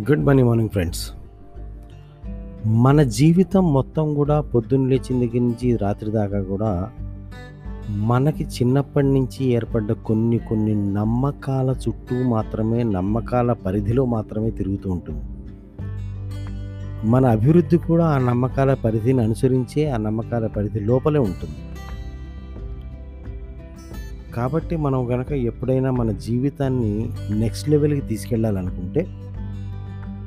Good morning morning friends. మన జీవితం మొత్తం కూడా పొద్దున్న లేచిన నుంచి రాత్రి దాకా కూడా మనకి చిన్నప్పటి నుంచి ఏర్పడ్డ కొన్ని కొన్ని నమ్మకాల చుట్టూ మాత్రమే నమ్మకాల పరిధిలో మాత్రమే తిరుగుతూ ఉంటుంది. మన అభివృద్ధి కూడా ఆ నమ్మకాల పరిధిని అనుసరించే ఆ నమ్మకాల పరిధి లోపలే ఉంటుంది. కాబట్టి మనం కనుక ఎప్పుడైనా మన జీవితాన్ని నెక్స్ట్ లెవెల్కి తీసుకెళ్ళాలనుకుంటే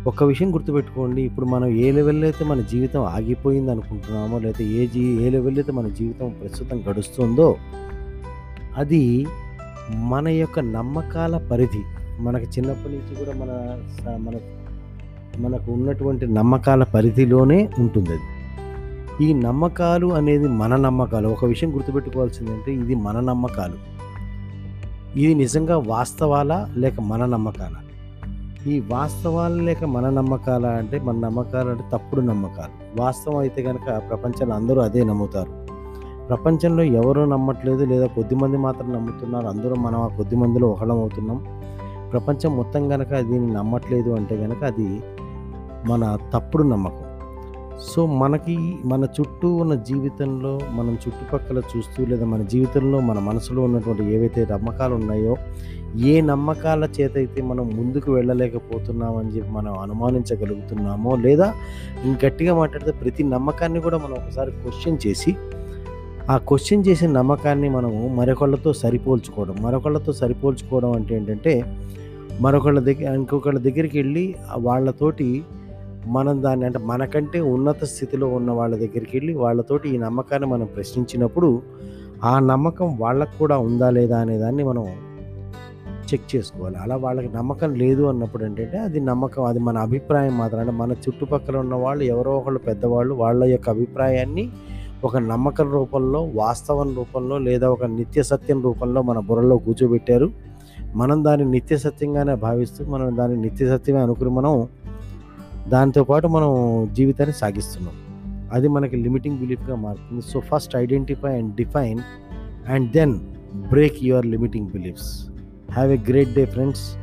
ఒక విషయం గుర్తుపెట్టుకోండి. ఇప్పుడు మనం ఏ లెవెల్లో అయితే మన జీవితం ఆగిపోయింది అనుకుంటున్నామో లేకపోతే ఏ జీ ఏ లెవెల్లో అయితే మన జీవితం ప్రస్తుతం గడుస్తుందో అది మన యొక్క నమ్మకాల పరిధి. మనకు చిన్నప్పటి నుంచి కూడా మన మన మనకు ఉన్నటువంటి నమ్మకాల పరిధిలోనే ఉంటుంది అది. ఈ నమ్మకాలు అనేది మన నమ్మకాలు. ఒక విషయం గుర్తుపెట్టుకోవాల్సిందంటే ఇది మన నమ్మకాలు. ఇది నిజంగా వాస్తవాలా లేక మన నమ్మకాలా? ఈ వాస్తవాలు లేక మన నమ్మకాల అంటే మన నమ్మకాలు అంటే తప్పుడు నమ్మకాలు. వాస్తవం అయితే కనుక ప్రపంచంలో అందరూ అదే నమ్ముతారు. ప్రపంచంలో ఎవరూ నమ్మట్లేదు లేదా కొద్దిమంది మాత్రం నమ్ముతున్నారు. అందరూ మనం ఆ కొద్ది మందిలో ఒకళ్ళం అవుతున్నాం. ప్రపంచం మొత్తం కనుక దీన్ని నమ్మట్లేదు అంటే కనుక అది మన తప్పుడు నమ్మకం. సో మనకి మన చుట్టూ ఉన్న జీవితంలో మనం చుట్టుపక్కల చూస్తూ లేదా మన జీవితంలో మన మనసులో ఉన్నటువంటి ఏవైతే నమ్మకాలు ఉన్నాయో ఏ నమ్మకాల చేతైతే మనం ముందుకు వెళ్ళలేకపోతున్నామని చెప్పి మనం అనుమానించగలుగుతున్నామో లేదా గట్టిగా మాట్లాడితే ప్రతి నమ్మకాన్ని కూడా మనం ఒకసారి క్వశ్చన్ చేసి ఆ క్వశ్చన్ చేసిన నమ్మకాన్ని మనము మరొకళ్ళతో సరిపోల్చుకోవడం. మరొకళ్ళతో సరిపోల్చుకోవడం అంటే ఏంటంటే మరొకళ్ళ దగ్గర ఇంకొకళ్ళ దగ్గరికి వెళ్ళి వాళ్ళతోటి మనం దాన్ని అంటే మనకంటే ఉన్నత స్థితిలో ఉన్న వాళ్ళ దగ్గరికి వెళ్ళి వాళ్ళతోటి ఈ నమ్మకాన్ని మనం ప్రశ్నించినప్పుడు ఆ నమ్మకం వాళ్ళకు కూడా ఉందా లేదా అనే దాన్ని మనం చెక్ చేసుకోవాలి. అలా వాళ్ళకి నమ్మకం లేదు అన్నప్పుడు ఏంటంటే అది నమ్మకం అది మన అభిప్రాయం మాత్రం. అంటే మన చుట్టుపక్కల ఉన్న వాళ్ళు ఎవరో ఒకళ్ళు పెద్దవాళ్ళు వాళ్ళ యొక్క అభిప్రాయాన్ని ఒక నమ్మకం రూపంలో వాస్తవం రూపంలో లేదా ఒక నిత్య సత్యం రూపంలో మన బుర్రలో కూర్చోబెట్టారు. మనం దాన్ని నిత్య సత్యంగానే భావిస్తూ మనం దాన్ని నిత్య సత్యమే అనుకుని మనం దాంతోపాటు మనం జీవితాన్ని సాగిస్తున్నాం. అది మనకి లిమిటింగ్ బిలీఫ్గా మారుతుంది. So first identify and define and then break your limiting beliefs. Have a great day friends.